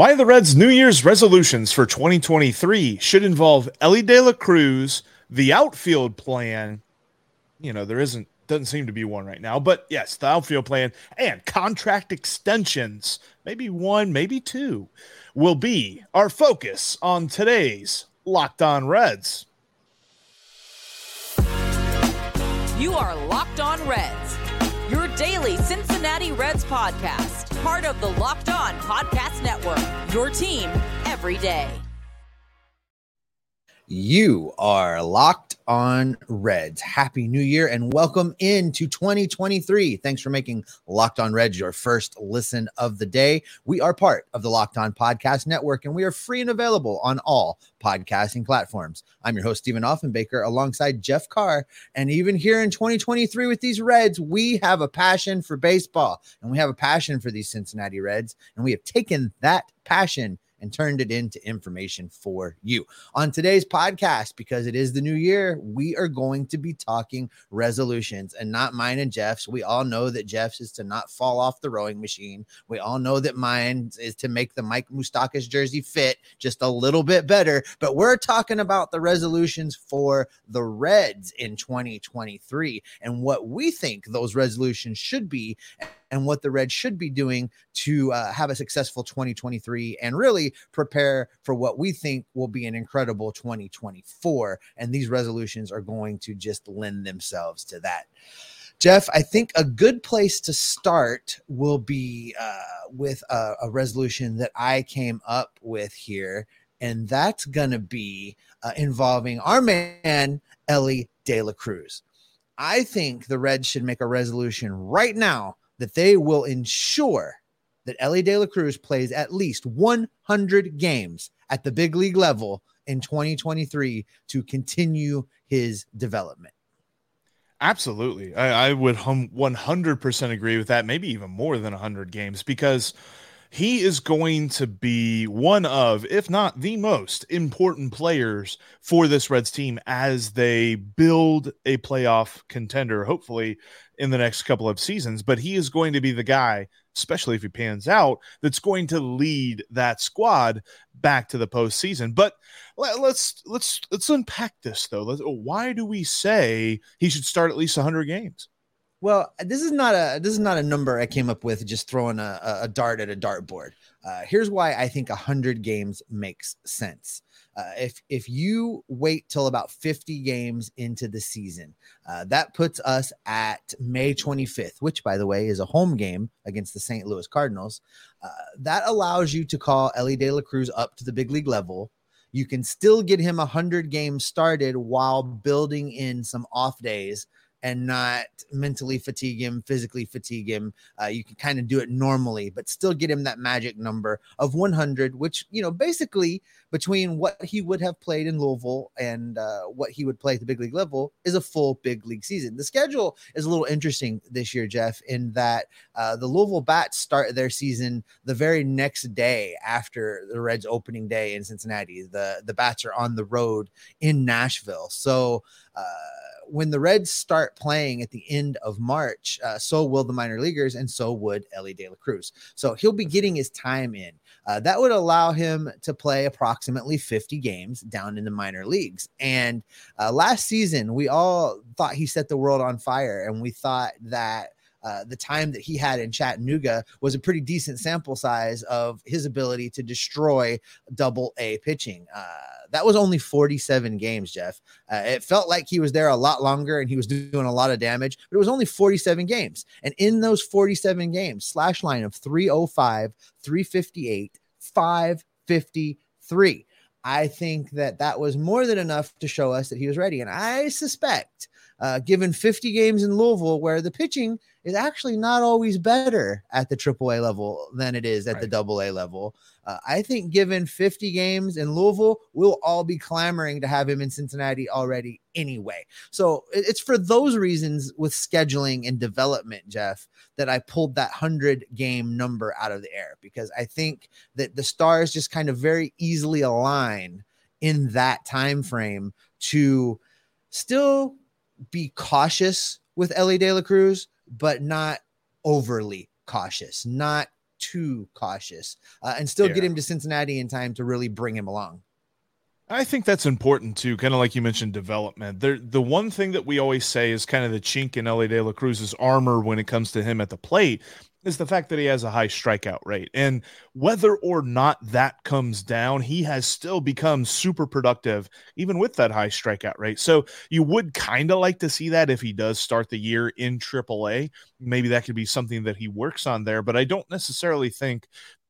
Why the Reds' New Year's resolutions for 2023 should involve Elly De La Cruz, the outfield plan. You know, there isn't, doesn't seem to be one right now, but yes, the outfield plan and contract extensions, maybe one, maybe two, will be our focus on today's Locked On Reds. You are Locked On Reds, your daily Cincinnati Reds podcast part of the Locked On Podcast Network. Your team every day. You are locked on Reds. Happy New Year and welcome into 2023. Thanks for making Locked on Reds your first listen of the day. We are part of the Locked on Podcast Network and we are free and available on all podcasting platforms. I'm your host, Stephen Offenbaker, alongside Jeff Carr. And even here in 2023 with these Reds, we have a passion for baseball and we have a passion for these Cincinnati Reds. And we have taken that passion and turned it into information for you. On today's podcast, because it is the new year, we are going to be talking resolutions and not mine and Jeff's. We all know that Jeff's is to not fall off the rowing machine. We all know that mine is to make the Mike Moustakas jersey fit just a little bit better. But we're talking about the resolutions for the Reds in 2023 and what we think those resolutions should be and what the Reds should be doing to uh, have a successful 2023 and really prepare for what we think will be an incredible 2024. And these resolutions are going to just lend themselves to that. Jeff, I think a good place to start will be uh, with a, a, resolution that I came up with here, and that's going to be uh, involving our man, Elly De La Cruz. I think the Reds should make a resolution right now that they will ensure that Elly De La Cruz plays at least 100 games at the big league level in 2023 to continue his development. Absolutely. I, I would hum 100% agree with that, maybe even more than 100 games, because he is going to be one of, if not the most important players for this Reds team as they build a playoff contender, hopefully in the next couple of seasons. But he is going to be the guy, especially if he pans out, that's going to lead that squad back to the postseason. But let, us let's let's unpack this though. Let's, why do we say he should start at least 100 games? Well, this is not a this is not a number I came up with just throwing a, a dart at a dartboard. Uh, here's why I think 100 games makes sense. Uh, if if you wait till about 50 games into the season, uh, that puts us at May 25th, which by the way is a home game against the St. Louis Cardinals. Uh, that allows you to call Elly De La Cruz up to the big league level. You can still get him 100 games started while building in some off days and not mentally fatigue him, physically fatigue him. Uh, you can kind of do it normally, but still get him that magic number of 100, which, you know, basically between what he would have played in Louisville and uh, what he would play at the big league level is a full big league season. The schedule is a little interesting this year, Jeff, in that uh, the Louisville Bats start their season the very next day after the Reds opening day in Cincinnati. The, the Bats are on the road in Nashville. So, uh, when the Reds start playing at the end of March, uh, so will the minor leaguers, and so would Elly De La Cruz. So he'll be getting his time in. Uh, that would allow him to play approximately 50 games down in the minor leagues. And uh, last season, we all thought he set the world on fire, and we thought that uh, the time that he had in Chattanooga was a pretty decent sample size of his ability to destroy double A pitching. Uh, that was only 47 games, Jeff. Uh, it felt like he was there a lot longer and he was doing a lot of damage, but it was only 47 games. And in those 47 games, slash line of 305, 358, 553. I think that that was more than enough to show us that he was ready. And I suspect, uh, given 50 games in Louisville, where the pitching is actually not always better at the AAA level than it is at right. the AA level. Uh, I think given 50 games in Louisville, we'll all be clamoring to have him in Cincinnati already anyway. So it's for those reasons with scheduling and development, Jeff, that I pulled that 100 game number out of the air because I think that the stars just kind of very easily align in that time frame to still be cautious with Elly De La Cruz, but not overly cautious, not too cautious, uh, and still yeah. get him to Cincinnati in time to really bring him along. I think that's important too, kind of like you mentioned development. There, the one thing that we always say is kind of the chink in Elly De La Cruz's armor when it comes to him at the plate is the fact that he has a high strikeout rate. And whether or not that comes down, he has still become super productive, even with that high strikeout rate. So you would kind of like to see that if he does start the year in AAA. Maybe that could be something that he works on there. But I don't necessarily think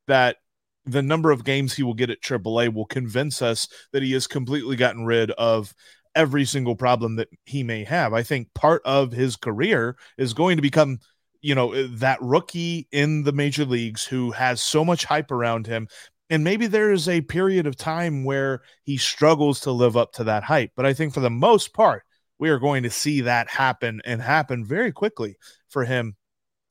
that the number of games he will get at AAA will convince us that he has completely gotten rid of every single problem that he may have. I think part of his career is going to become you know that rookie in the major leagues who has so much hype around him and maybe there is a period of time where he struggles to live up to that hype but i think for the most part we are going to see that happen and happen very quickly for him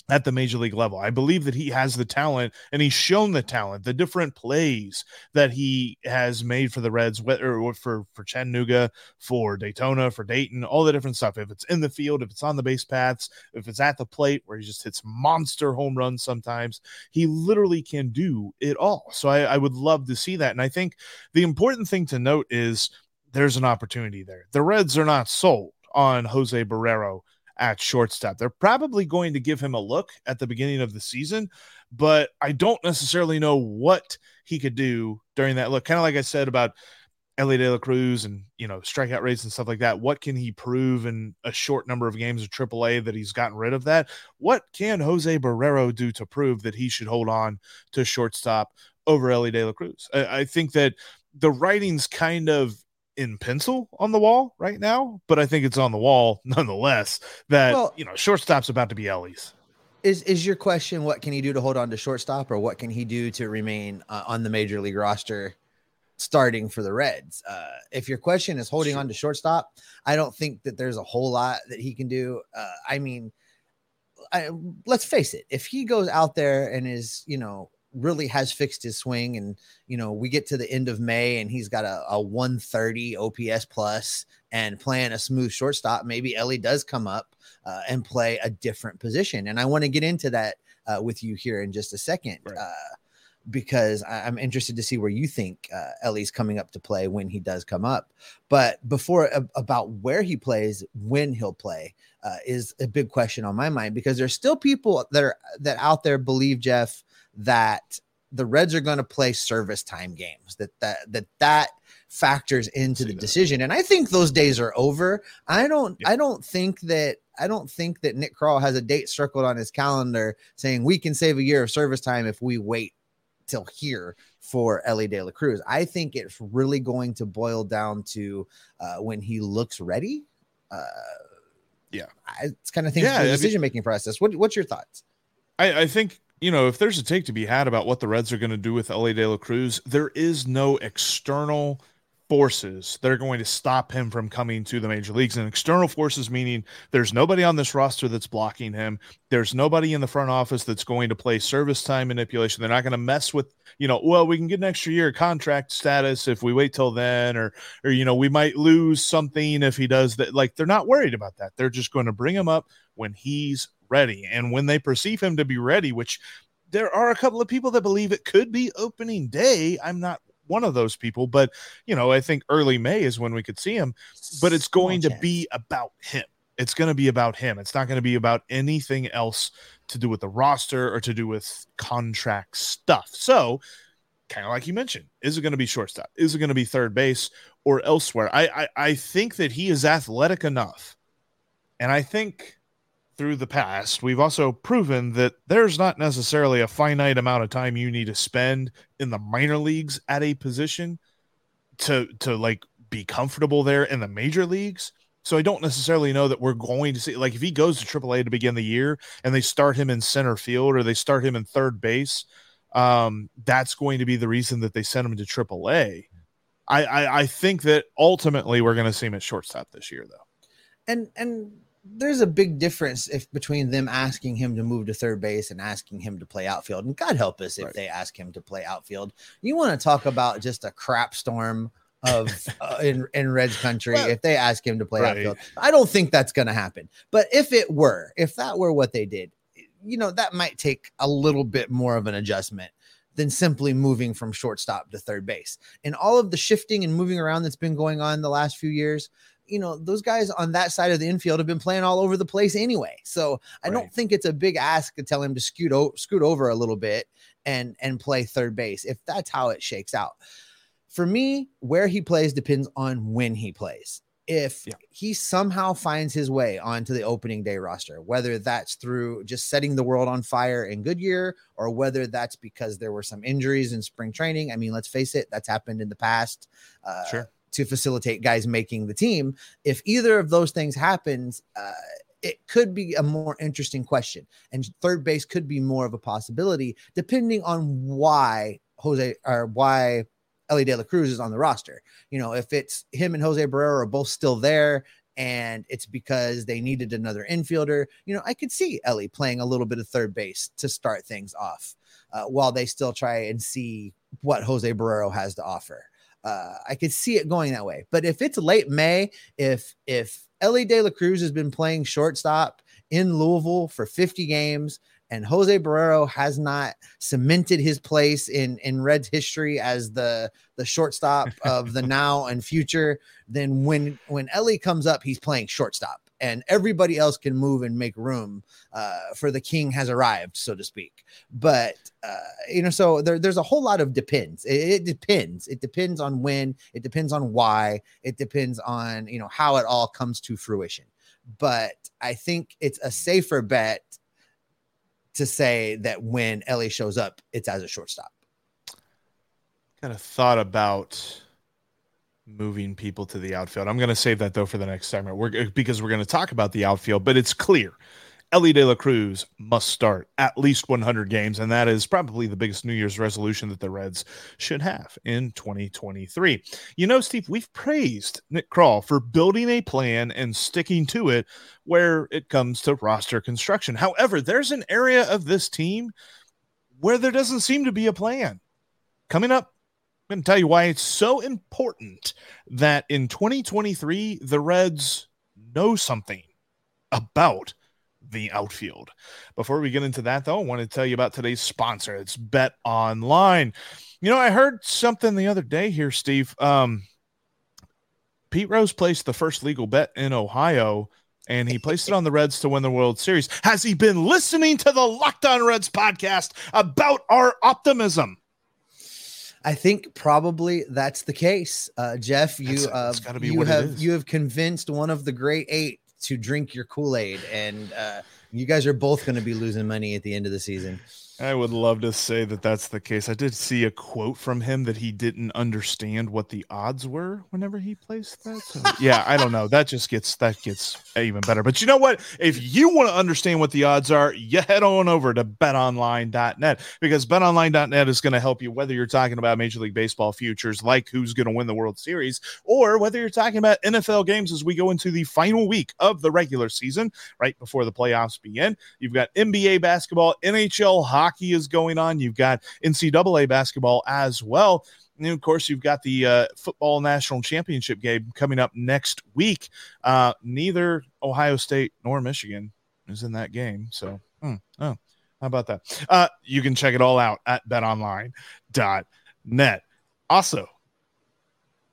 at the major league level. I believe that he has the talent and he's shown the talent, the different plays that he has made for the Reds, or for, for Chattanooga, for Daytona, for Dayton, all the different stuff. If it's in the field, if it's on the base paths, if it's at the plate where he just hits monster home runs sometimes, he literally can do it all. So I, I would love to see that. And I think the important thing to note is there's an opportunity there. The Reds are not sold on Jose Barrero at shortstop. They're probably going to give him a look at the beginning of the season, but I don't necessarily know what he could do during that look. Kind of like I said about Elly De La Cruz and you know strikeout rates and stuff like that. What can he prove in a short number of games of AAA that he's gotten rid of that? What can Jose Barrero do to prove that he should hold on to shortstop over Elly De La Cruz? I, I think that the writing's kind of in pencil on the wall right now, but I think it's on the wall nonetheless that well, you know shortstop's about to be Elly's. Is is your question what can he do to hold on to shortstop, or what can he do to remain uh, on the major league roster, starting for the Reds? Uh, if your question is holding sure. on to shortstop, I don't think that there's a whole lot that he can do. Uh, I mean, I, let's face it, if he goes out there and is you know really has fixed his swing and you know we get to the end of may and he's got a, a 130 ops plus and playing a smooth shortstop maybe Elly does come up uh, and play a different position and i want to get into that uh, with you here in just a second right. uh, because I, am interested to see where you think uh, Elly's coming up to play when he does come up. But before about where he plays, when he'll play, uh, is a big question on my mind because there's still people that are that out there believe Jeff that the Reds are going to play service time games. That that that that factors into the decision, and I think those days are over. I don't. Yeah. I don't think that. I don't think that Nick Krall has a date circled on his calendar saying we can save a year of service time if we wait till here for Elly De La Cruz. I think it's really going to boil down to uh, when he looks ready. Uh, yeah, I, it's kind of think yeah, the decision making process. What, what's your thoughts? I, I think you know, if there's a take to be had about what the Reds are going to do with Elly De La Cruz, there is no external forces that are going to stop him from coming to the major leagues. And external forces meaning there's nobody on this roster that's blocking him. There's nobody in the front office that's going to play service time manipulation. They're not going to mess with you know well we can get an extra year contract status if we wait till then or or you know we might lose something if he does that. Like they're not worried about that. They're just going to bring him up when he's ready and when they perceive him to be ready which there are a couple of people that believe it could be opening day i'm not one of those people, but you know, I think early May is when we could see him. But it's going to be about him. It's going to be about him. It's not going to be about anything else to do with the roster or to do with contract stuff. So, kind of like you mentioned, is it going to be shortstop? Is it going to be third base or elsewhere? I, I I think that he is athletic enough, and I think through the past, we've also proven that there's not necessarily a finite amount of time you need to spend in the minor leagues at a position to to like be comfortable there in the major leagues. So I don't necessarily know that we're going to see like if he goes to AAA to begin the year and they start him in center field or they start him in third base, um, that's going to be the reason that they send him to AAA. I, I, I think that ultimately we're going to see him at shortstop this year, though. And and there's a big difference if between them asking him to move to third base and asking him to play outfield. And God help us if right. they ask him to play outfield. You want to talk about just a crap storm of uh, in in Reds country well, if they ask him to play right. outfield. I don't think that's going to happen. But if it were, if that were what they did, you know, that might take a little bit more of an adjustment than simply moving from shortstop to third base. And all of the shifting and moving around that's been going on the last few years, you know, those guys on that side of the infield have been playing all over the place anyway. So I right. don't think it's a big ask to tell him to scoot, o- scoot over a little bit and and play third base if that's how it shakes out. For me, where he plays depends on when he plays. If yeah. he somehow finds his way onto the opening day roster, whether that's through just setting the world on fire in Goodyear or whether that's because there were some injuries in spring training. I mean, let's face it, that's happened in the past. Uh, sure to facilitate guys making the team. If either of those things happens, uh, it could be a more interesting question, and third base could be more of a possibility, depending on why Jose or why Elly De La Cruz is on the roster. You know, if it's him and Jose Barrero are both still there, and it's because they needed another infielder, you know, I could see Elly playing a little bit of third base to start things off, uh, while they still try and see what Jose Barrero has to offer uh, I could see it going that way. But if it's late May, if if Elly De La Cruz has been playing shortstop in Louisville for 50 games and Jose Barrero has not cemented his place in in Reds history as the the shortstop of the now and future, then when when Elly comes up, he's playing shortstop and everybody else can move and make room uh, for the king has arrived, so to speak. But uh, you know, so there, there's a whole lot of depends. It, it, depends. It depends on when. It depends on why. It depends on you know how it all comes to fruition. But I think it's a safer bet to say that when Elly shows up, it's as a shortstop. Kind of thought about moving people to the outfield. I'm going to save that though for the next segment. We're because we're going to talk about the outfield, but it's clear Elly De La Cruz must start at least 100 games, and that is probably the biggest New Year's resolution that the Reds should have in 2023. You know, Steve, we've praised Nick Krall for building a plan and sticking to it where it comes to roster construction. However, there's an area of this team where there doesn't seem to be a plan. Coming up I'm going to tell you why it's so important that in 2023, the Reds know something about the outfield. Before we get into that, though, I want to tell you about today's sponsor. It's Bet Online. You know, I heard something the other day here, Steve. Um, Pete Rose placed the first legal bet in Ohio, and he placed it on the Reds to win the World Series. Has he been listening to the Locked On Reds podcast about our optimism? I think probably that's the case. Uh, Jeff, you uh, you have you have convinced one of the great eight to drink your Kool Aid, and uh, you guys are both going to be losing money at the end of the season. I would love to say that that's the case. I did see a quote from him that he didn't understand what the odds were whenever he placed that. So, yeah, I don't know. That just gets that gets even better. But you know what? If you want to understand what the odds are, you head on over to betonline.net because betonline.net is going to help you whether you're talking about Major League Baseball futures like who's going to win the World Series or whether you're talking about NFL games as we go into the final week of the regular season right before the playoffs begin. You've got NBA basketball, NHL hockey hockey is going on. You've got NCAA basketball as well. And of course, you've got the uh, football national championship game coming up next week. Uh, neither Ohio State nor Michigan is in that game. So, hmm, oh, how about that? Uh, you can check it all out at betonline.net. Also,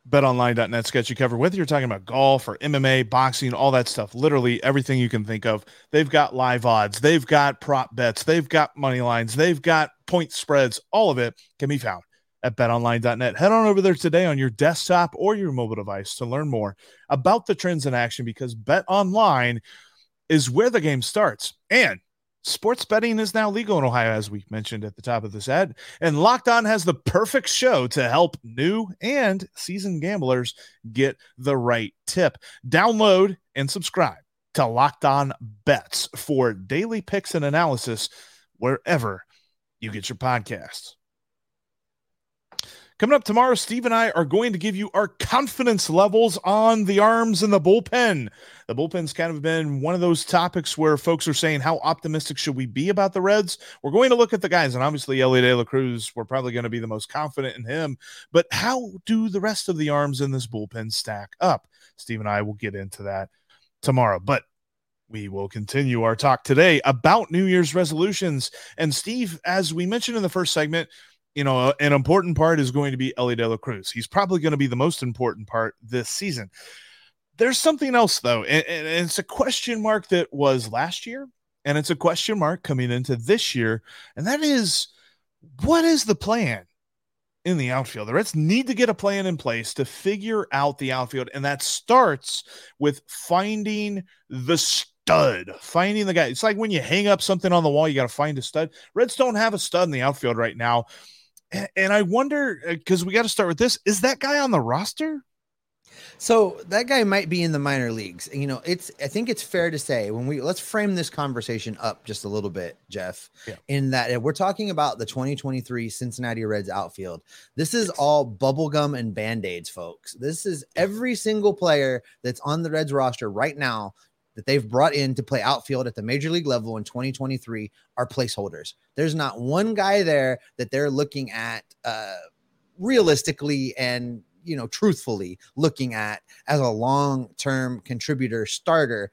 betonline.net's got you covered whether you're talking about golf or MMA, boxing, all that stuff, literally everything you can think of. They've got live odds, they've got prop bets, they've got money lines, they've got point spreads. All of it can be found at betonline.net. Head on over there today on your desktop or your mobile device to learn more about the trends in action because betonline is where the game starts. And Sports betting is now legal in Ohio, as we mentioned at the top of this ad. And Locked On has the perfect show to help new and seasoned gamblers get the right tip. Download and subscribe to Locked On Bets for daily picks and analysis wherever you get your podcasts. Coming up tomorrow, Steve and I are going to give you our confidence levels on the arms and the bullpen. The bullpen's kind of been one of those topics where folks are saying, How optimistic should we be about the Reds? We're going to look at the guys, and obviously, Elly De La Cruz, we're probably going to be the most confident in him. But how do the rest of the arms in this bullpen stack up? Steve and I will get into that tomorrow. But we will continue our talk today about New Year's resolutions. And Steve, as we mentioned in the first segment, you know, an important part is going to be Elly De La Cruz. He's probably going to be the most important part this season. There's something else, though, and, and it's a question mark that was last year, and it's a question mark coming into this year, and that is what is the plan in the outfield? The Reds need to get a plan in place to figure out the outfield, and that starts with finding the stud, finding the guy. It's like when you hang up something on the wall, you got to find a stud. Reds don't have a stud in the outfield right now. And I wonder because uh, we got to start with this: is that guy on the roster? So that guy might be in the minor leagues. You know, it's I think it's fair to say when we let's frame this conversation up just a little bit, Jeff, yeah. in that we're talking about the 2023 Cincinnati Reds outfield. This is all bubblegum and band-aids, folks. This is every single player that's on the Reds roster right now that they've brought in to play outfield at the major league level in 2023 are placeholders. There's not one guy there that they're looking at uh, realistically and you know truthfully looking at as a long-term contributor starter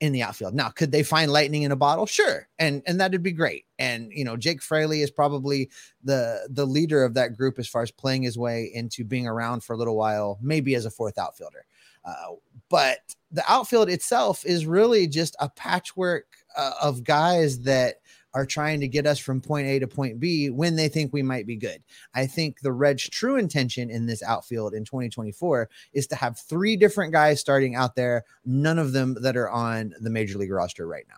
in the outfield. Now, could they find lightning in a bottle? Sure. And and that'd be great. And you know, Jake Fraley is probably the the leader of that group as far as playing his way into being around for a little while, maybe as a fourth outfielder. Uh, but the outfield itself is really just a patchwork uh, of guys that are trying to get us from point A to point B when they think we might be good. I think the Reds' true intention in this outfield in 2024 is to have three different guys starting out there, none of them that are on the major league roster right now.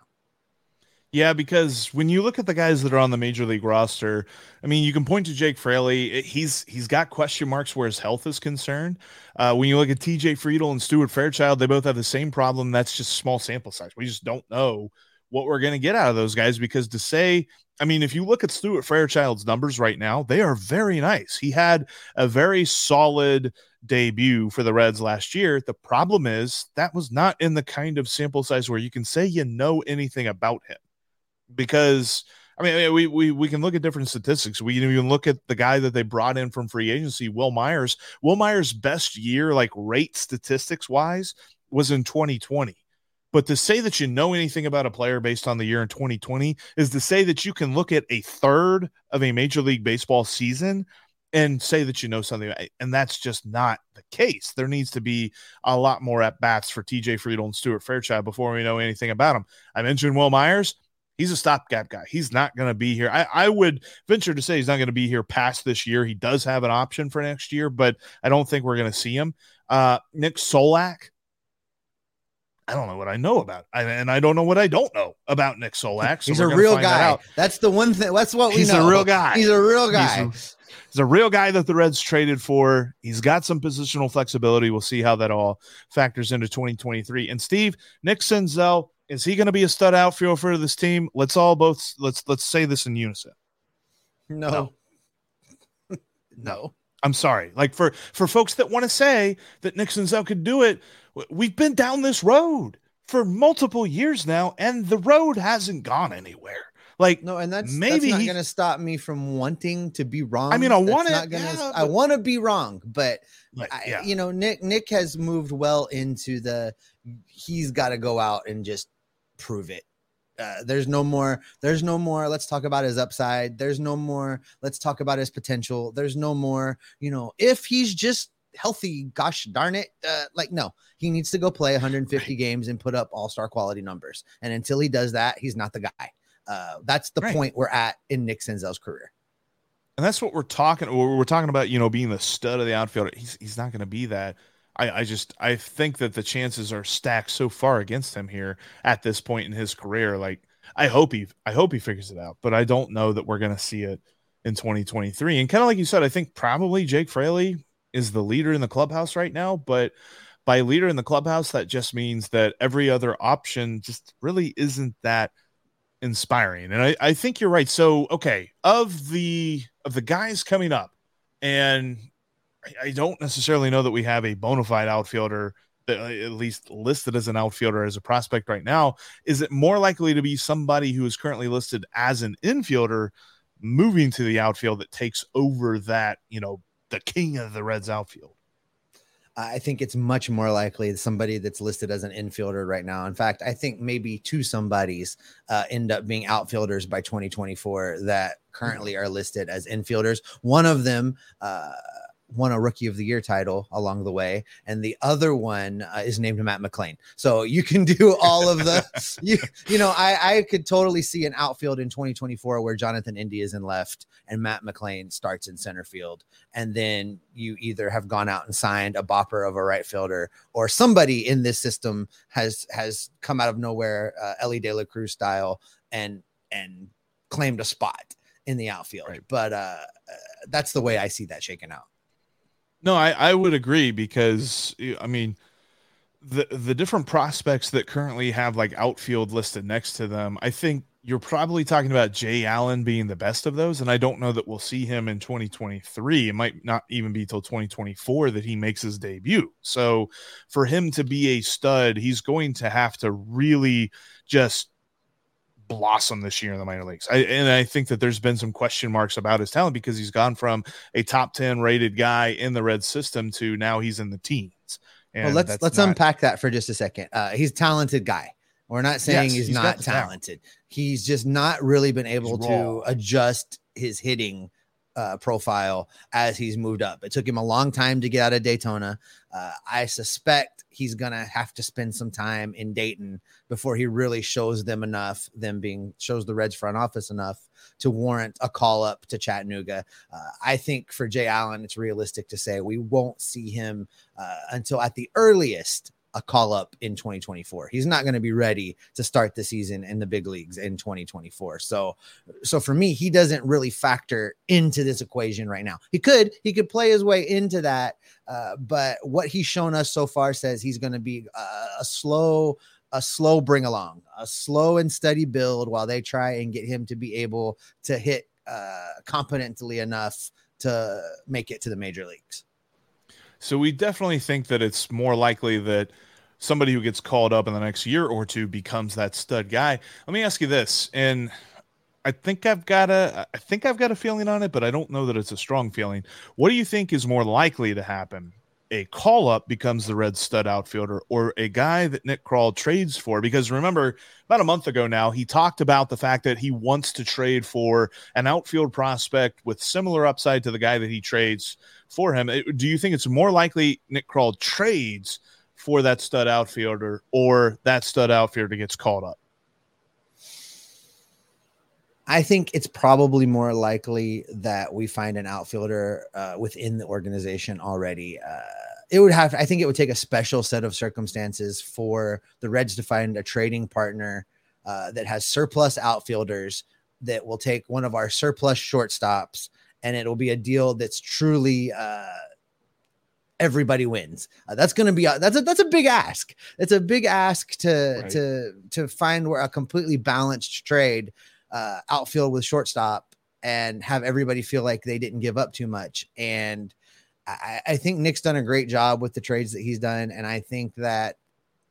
Yeah, because when you look at the guys that are on the major league roster, I mean, you can point to Jake Fraley. He's he's got question marks where his health is concerned. Uh, when you look at TJ Friedl and Stuart Fairchild, they both have the same problem. That's just small sample size. We just don't know what we're going to get out of those guys because to say, I mean, if you look at Stuart Fairchild's numbers right now, they are very nice. He had a very solid debut for the Reds last year. The problem is that was not in the kind of sample size where you can say you know anything about him because I mean, we, we we can look at different statistics. We can even look at the guy that they brought in from free agency, Wil Myers. Wil Myers' best year, like rate statistics wise, was in 2020. But to say that you know anything about a player based on the year in 2020 is to say that you can look at a third of a Major League Baseball season and say that you know something. And that's just not the case. There needs to be a lot more at bats for TJ Friedl and Stuart Fairchild before we know anything about them. I mentioned Wil Myers he's a stopgap guy. He's not going to be here. I, I would venture to say he's not going to be here past this year. He does have an option for next year, but I don't think we're going to see him. Uh, Nick Solak. I don't know what I know about, I, and I don't know what I don't know about Nick Solak. So he's a real find that guy. That's the one thing. That's what we He's know. a real guy. He's a real guy. He's a, he's a real guy that the Reds traded for. He's got some positional flexibility. We'll see how that all factors into 2023. And Steve, Nick Senzel, is he going to be a stud outfielder for this team? Let's all both let's let's say this in unison. no. no. I'm sorry. Like for for folks that want to say that Nick Senzel could do it, we've been down this road for multiple years now, and the road hasn't gone anywhere. Like No, and that's Maybe that's not going to stop me from wanting to be wrong. I mean, I wanna- yeah, I want to be wrong, but like, I, yeah. you know, Nick Nick has moved well into the. He's got to go out and just prove it. Uh, there's no more. There's no more. Let's talk about his upside. There's no more. Let's talk about his potential. There's no more. You know, if he's just healthy, gosh darn it, uh, like no, he needs to go play 150 games and put up all star quality numbers. And until he does that, he's not the guy. Uh, that's the Right. point we're at in Nick Senzel's career. And that's what we're talking. We're talking about, you know, being the stud of the outfielder. He's he's not going to be that. I, I just I think that the chances are stacked so far against him here at this point in his career. Like I hope he I hope he figures it out, but I don't know that we're to see it in 2023. And kind of like you said, I think probably Jake Fraley is the leader in the clubhouse right now. But by leader in the clubhouse, that just means that every other option just really isn't that inspiring. And I, I think you're right. So okay, of the of the guys coming up, and I, don't necessarily know that we have a bona fide outfielder that uh, at least listed as an outfielder as a prospect right now. Is it more likely to be somebody who is currently listed as an infielder moving to the outfield that takes over that, you know, the king of the Reds outfield? I think it's much more likely somebody that's listed as an infielder right now. In fact, I think maybe two somebodies uh, end up being outfielders by 2024 that currently are listed as infielders. One of them uh, won a Rookie of the Year title along the way, and the other one uh, is named Matt McLain. So you can do all of the, you you know, I I could totally see an outfield in 2024 where Jonathan India is in left and Matt McLain starts in center field and then you either have gone out and signed a bopper of a right fielder or somebody in this system has has come out of nowhere uh, Elly De La Cruz style and and claimed a spot in the outfield Right. but uh, uh that's the way I see that shaking out No, I, I would agree because I mean the the different prospects that currently have like outfield listed next to them, I think you're probably talking about Jay Allen being the best of those, and I don't know that we'll see him in 2023. It might not even be till 2024 that he makes his debut. So for him to be a stud, he's going to have to really just blossom this year in the minor leagues. I, and I think that there's been some question marks about his talent because he's gone from a top 10 rated guy in the red system to now he's in the teens. And well let's let's not- unpack that for just a second uh he's a talented guy we're not saying Yes, he's, he's not the talent. talented he's just not really been able to raw. adjust his hitting uh, profile as he's moved up. It took him a long time to get out of Daytona. Uh, I suspect he's gonna have to spend some time in Dayton before he really shows them enough, them being shows the Reds front office enough to warrant a call up to Chattanooga. Uh, I think for Jay Allen, it's realistic to say we won't see him uh, until at the earliest a call up in 2024. He's not going to be ready to start the season in the big leagues in 2024. So, so for me, he doesn't really factor into this equation right now. He could, he could play his way into that, uh, but what he's shown us so far says he's going to be uh, a slow, a slow bring along, a slow and steady build while they try and get him to be able to hit uh, competently enough to make it to the major leagues. So we definitely think that it's more likely that somebody who gets called up in the next year or two becomes that stud guy. Let me ask you this, and I think I've got a I think I've got a feeling on it, but I don't know that it's a strong feeling. What do you think is more likely to happen? A call up becomes the red stud outfielder, or a guy that Nick Krall trades for? Because remember, about a month ago now, he talked about the fact that he wants to trade for an outfield prospect with similar upside to the guy that he trades for him. Do you think it's more likely Nick Krall trades for that stud outfielder or that stud outfielder gets called up? I think it's probably more likely that we find an outfielder uh, within the organization already. Uh, it would have. I think it would take a special set of circumstances for the Reds to find a trading partner uh, that has surplus outfielders that will take one of our surplus shortstops, and it will be a deal that's truly. Uh, everybody wins. Uh, that's going to be a, that's a that's a big ask. It's a big ask to Right. to to find where a completely balanced trade uh, outfield with shortstop and have everybody feel like they didn't give up too much. And I, I think Nick's done a great job with the trades that he's done, and I think that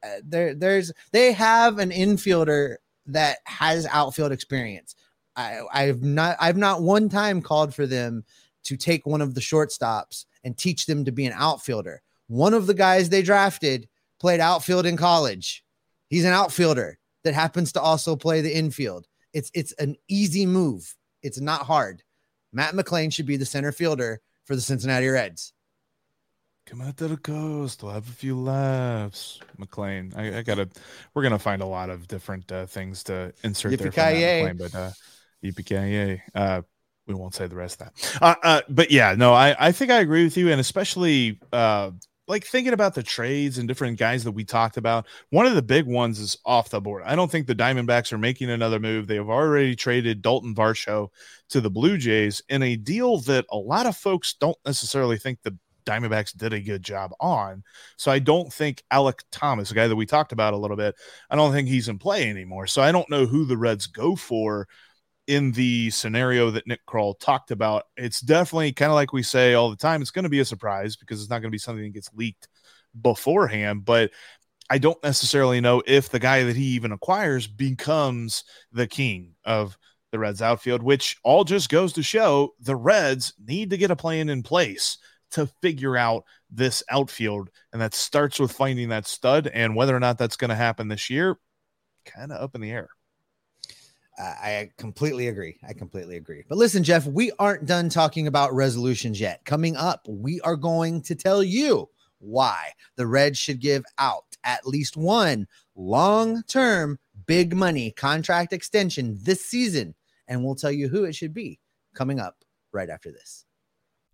uh, there there's they have an infielder that has outfield experience. I, I've not I've not one time called for them to take one of the shortstops and teach them to be an outfielder. One of the guys they drafted played outfield in college. He's an outfielder that happens to also play the infield. It's it's an easy move. It's not hard. Matt McLain should be the center fielder for the Cincinnati Reds. Come out to the coast. We'll have a few laughs. McLean. I, I gotta. We're gonna find a lot of different uh, things to insert there. from. McLean, but uh, yippee Uh, we won't say the rest of that. Uh, uh, but yeah, no, I I think I agree with you, and especially uh, like thinking about the trades and different guys that we talked about. One of the big ones is off the board. I don't think the Diamondbacks are making another move. They have already traded Dalton Varsho to the Blue Jays in a deal that a lot of folks don't necessarily think the Diamondbacks did a good job on. So I don't think Alek Thomas, a guy that we talked about a little bit, I don't think he's in play anymore. So I don't know who the Reds go for in the scenario that Nick Krall talked about. It's definitely kind of like we say all the time, it's going to be a surprise because it's not going to be something that gets leaked beforehand. But I don't necessarily know if the guy that he even acquires becomes the king of the Reds outfield, which all just goes to show the Reds need to get a plan in place to figure out this outfield. And that starts with finding that stud. And whether or not that's going to happen this year, kind of up in the air. I completely agree. I completely agree. But listen, Jeff, we aren't done talking about resolutions yet. Coming up, we are going to tell you why the Reds should give out at least one long term big money contract extension this season. And we'll tell you who it should be coming up right after this.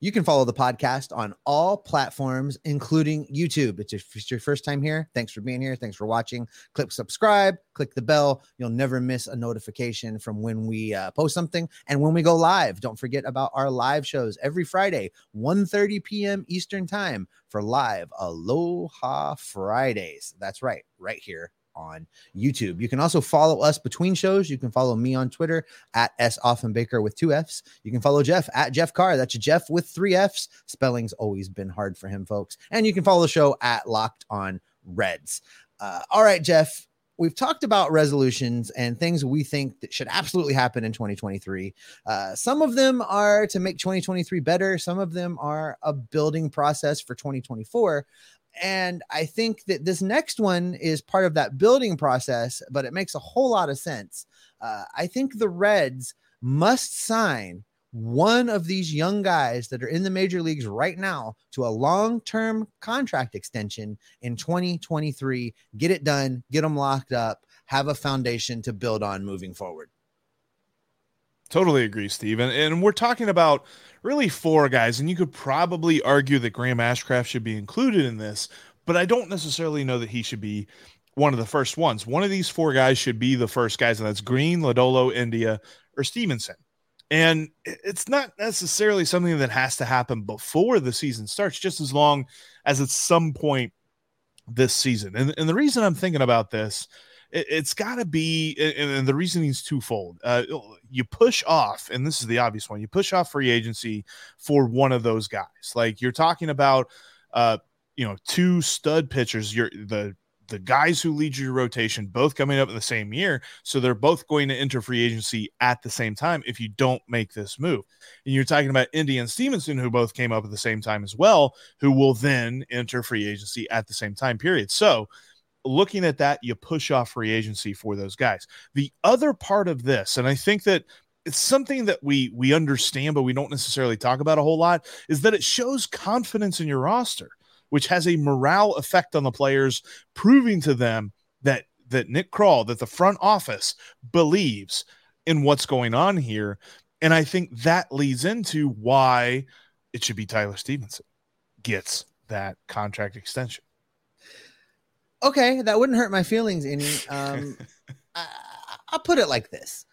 You can follow the podcast on all platforms, including YouTube. It's if it's your first time here. Thanks for being here. Thanks for watching. Click subscribe, click the bell. You'll never miss a notification from when we uh, post something and when we go live. Don't forget about our live shows every Friday, 1.30 p.m. Eastern Time for live Aloha Fridays. That's right, right here on YouTube. You can also follow us between shows. You can follow me on Twitter at S Offenbaker with two F's. You can follow Jeff at Jeff Carr. That's Jeff with three F's. Spelling's always been hard for him, folks. And you can follow the show at Locked on Reds. Uh, all right, Jeff. We've talked about resolutions and things we think that should absolutely happen in 2023. Uh, some of them are to make 2023 better. Some of them are a building process for 2024. And I think that this next one is part of that building process, but it makes a whole lot of sense. Uh, I think the Reds must sign one of these young guys that are in the major leagues right now to a long term contract extension in 2023. Get it done, get them locked up, have a foundation to build on moving forward. Totally agree, Steve. And, and we're talking about really four guys, and you could probably argue that Graham Ashcraft should be included in this, but I don't necessarily know that he should be one of the first ones. One of these four guys should be the first guys, and that's Greene, Lodolo, India, or Stephenson. And it's not necessarily something that has to happen before the season starts, just as long as at some point this season. And, and the reason I'm thinking about this it, has got to be, and, and the reasoning is twofold. Uh, you push off, and this is the obvious one. You push off free agency for one of those guys. Like you're talking about, uh, you know, two stud pitchers. You're the the guys who lead your rotation both coming up in the same year. So they're both going to enter free agency at the same time if you don't make this move. And you're talking about India and Stephenson, who both came up at the same time as well, who will then enter free agency at the same time period. So looking at that, you push off free agency for those guys. The other part of this, and I think that it's something that we we understand, but we don't necessarily talk about a whole lot, is that it shows confidence in your roster which has a morale effect on the players, proving to them that that Nick Krall, that the front office believes in what's going on here. And I think that leads into why it should be Tyler Stephenson gets that contract extension. Okay, that wouldn't hurt my feelings any. Um, I, will put it like this: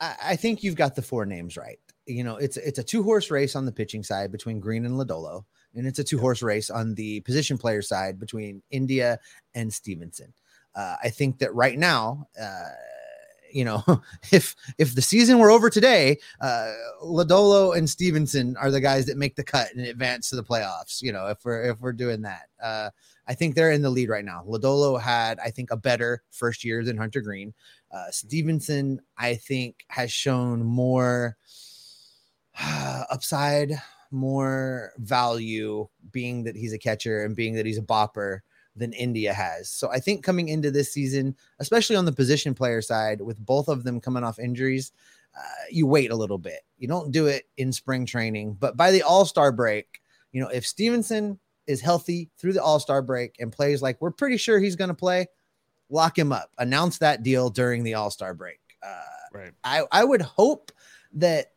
I, I, think you've got the four names right. You know, it's it's a two horse race on the pitching side between Greene and Lodolo, and it's a two horse race on the position player side between India and Stephenson. Uh, I think that right now, uh, you know, if if the season were over today, uh, Lodolo and Stephenson are the guys that make the cut and advance to the playoffs. You know, if we're if we're doing that, uh, I think they're in the lead right now. Lodolo had, I think, a better first year than Hunter Greene. Uh, Stephenson, I think, has shown more upside more value being that he's a catcher and being that he's a bopper than India has. So I think coming into this season, especially on the position player side, with both of them coming off injuries, uh, you wait a little bit. You don't do it in spring training, but by the All Star break, you know, if Stephenson is healthy through the All Star break and plays like we're pretty sure he's going to play, lock him up. Announce that deal during the All Star break. Uh, right. I, I would hope that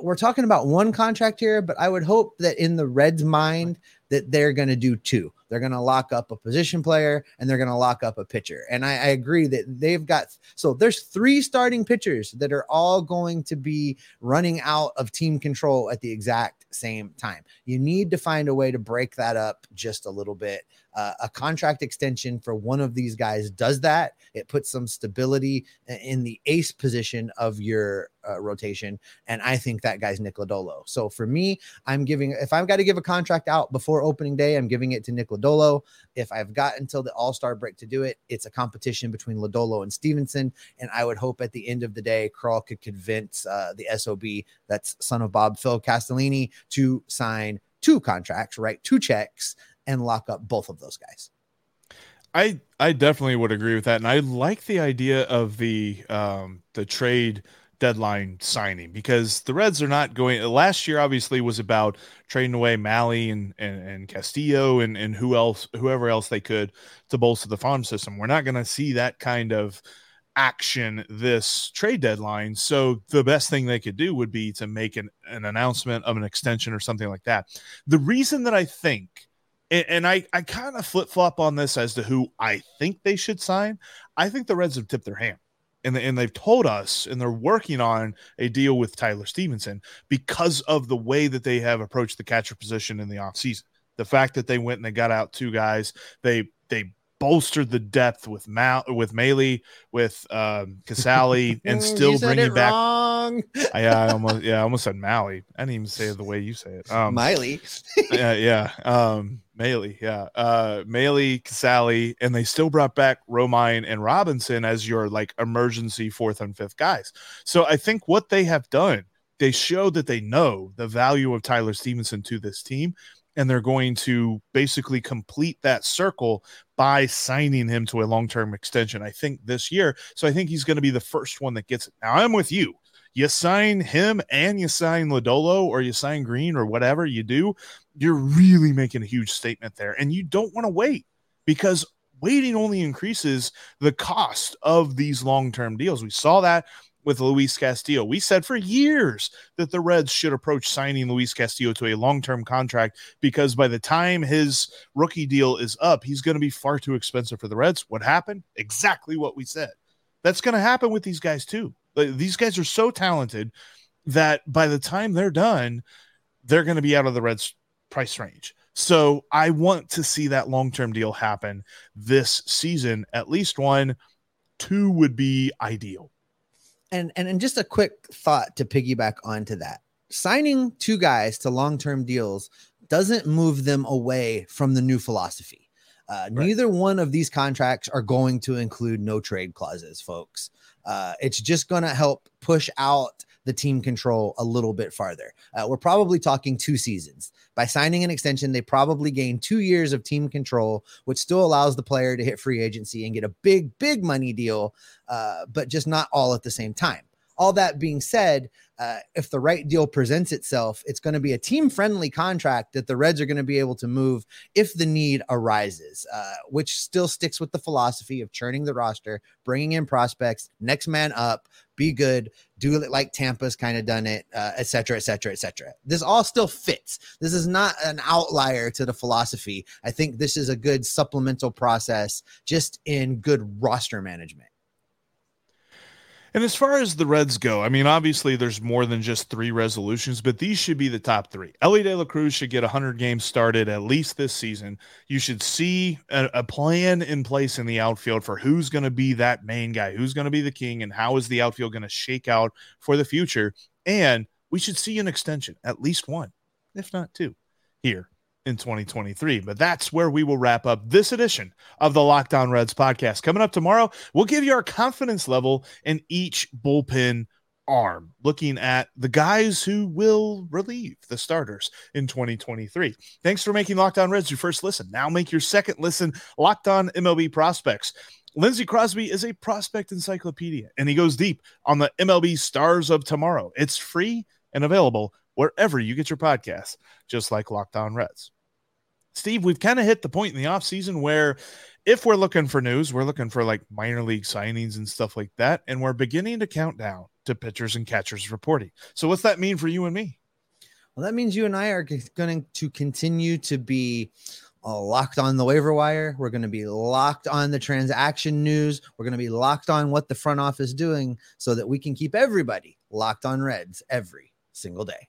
we're talking about one contract here, but I would hope that in the Reds' mind that they're going to do two. They're going to lock up a position player and they're going to lock up a pitcher. And I, I, agree that they've got so there's three starting pitchers that are all going to be running out of team control at the exact same time. You need to find a way to break that up just a little bit. Uh, a contract extension for one of these guys does that. It puts some stability in the ace position of your uh, rotation. And I think that guy's Nick Lodolo. So for me, I'm giving, if I've got to give a contract out before opening day, I'm giving it to Nick Lodolo. If I've got until the All Star break to do it, it's a competition between Lodolo and Stephenson. And I would hope at the end of the day, Krall could convince uh, the SOB, that's son of Bob, Phil Castellini, to sign two contracts, right? Two checks and lock up both of those guys. I I definitely would agree with that, and I like the idea of the um, the trade deadline signing because the Reds are not going. Last year, obviously, was about trading away Mahle and, and, and Castillo and, and who else, whoever else they could to bolster the farm system. We're not going to see that kind of action this trade deadline. So the best thing they could do would be to make an, an announcement of an extension or something like that. The reason that I think and, and I, I kind of flip flop on this as to who I think they should sign. I think the Reds have tipped their hand and, and they've told us and they're working on a deal with Tyler Stephenson because of the way that they have approached the catcher position in the offseason. The fact that they went and they got out two guys, they they bolstered the depth with Mal with Mahle, with um Casali, and still bringing back. Wrong. I, I almost yeah, I almost said Mahle. I didn't even say it the way you say it. Um, Miley. yeah, yeah. Um, Mahle, yeah. Uh, Mahle, Casali, and they still brought back Romine and Robinson as your like emergency fourth and fifth guys. So I think what they have done, they show that they know the value of Tyler Stephenson to this team and they're going to basically complete that circle by signing him to a long-term extension i think this year so i think he's going to be the first one that gets it now i'm with you you sign him and you sign Lodolo or you sign Greene or whatever you do, you're really making a huge statement there. And you don't want to wait because waiting only increases the cost of these long term deals. We saw that with Luis Castillo. We said for years that the Reds should approach signing Luis Castillo to a long term contract because by the time his rookie deal is up, he's going to be far too expensive for the Reds. What happened? Exactly what we said. That's going to happen with these guys too. These guys are so talented that by the time they're done, they're going to be out of the Reds price range. So I want to see that long term deal happen this season. At least one, two would be ideal and and and just a quick thought to piggyback onto that. Signing two guys to long-term deals doesn't move them away from the new philosophy. Uh, right. Neither one of these contracts are going to include no trade clauses, folks. Uh, it's just going to help push out the team control a little bit farther. Uh, we're probably talking two seasons. By signing an extension, they probably gain two years of team control, which still allows the player to hit free agency and get a big, big money deal, uh, but just not all at the same time. All that being said, uh, if the right deal presents itself, it's going to be a team friendly contract that the Reds are going to be able to move if the need arises, uh, which still sticks with the philosophy of churning the roster, bringing in prospects, next man up, be good, do it like Tampa's kind of done it, uh, et cetera, et cetera, et cetera. This all still fits. This is not an outlier to the philosophy. I think this is a good supplemental process just in good roster management. And as far as the Reds go, I mean, obviously there's more than just three resolutions, but these should be the top three. Elly De La Cruz should get 100 games started at least this season. You should see a, a plan in place in the outfield for who's going to be that main guy, who's going to be the king, and how is the outfield going to shake out for the future. And we should see an extension, at least one, if not two, here in 2023. But that's where we will wrap up this edition of the Locked On Reds podcast. Coming up tomorrow, we'll give you our confidence level in each bullpen arm, looking at the guys who will relieve the starters in 2023. Thanks for making Locked On Reds your first listen. Now make your second listen Locked On MLB Prospects. Lindsey Crosby is a prospect encyclopedia, and he goes deep on the MLB stars of tomorrow. It's free and available wherever you get your podcasts, just like Locked On Reds. Steve, we've kind of hit the point in the offseason where if we're looking for news, we're looking for like minor league signings and stuff like that. And we're beginning to count down to pitchers and catchers reporting. So, what's that mean for you and me? Well, that means you and I are going to continue to be uh, locked on the waiver wire. We're going to be locked on the transaction news. We're going to be locked on what the front office is doing so that we can keep everybody locked on Reds every single day.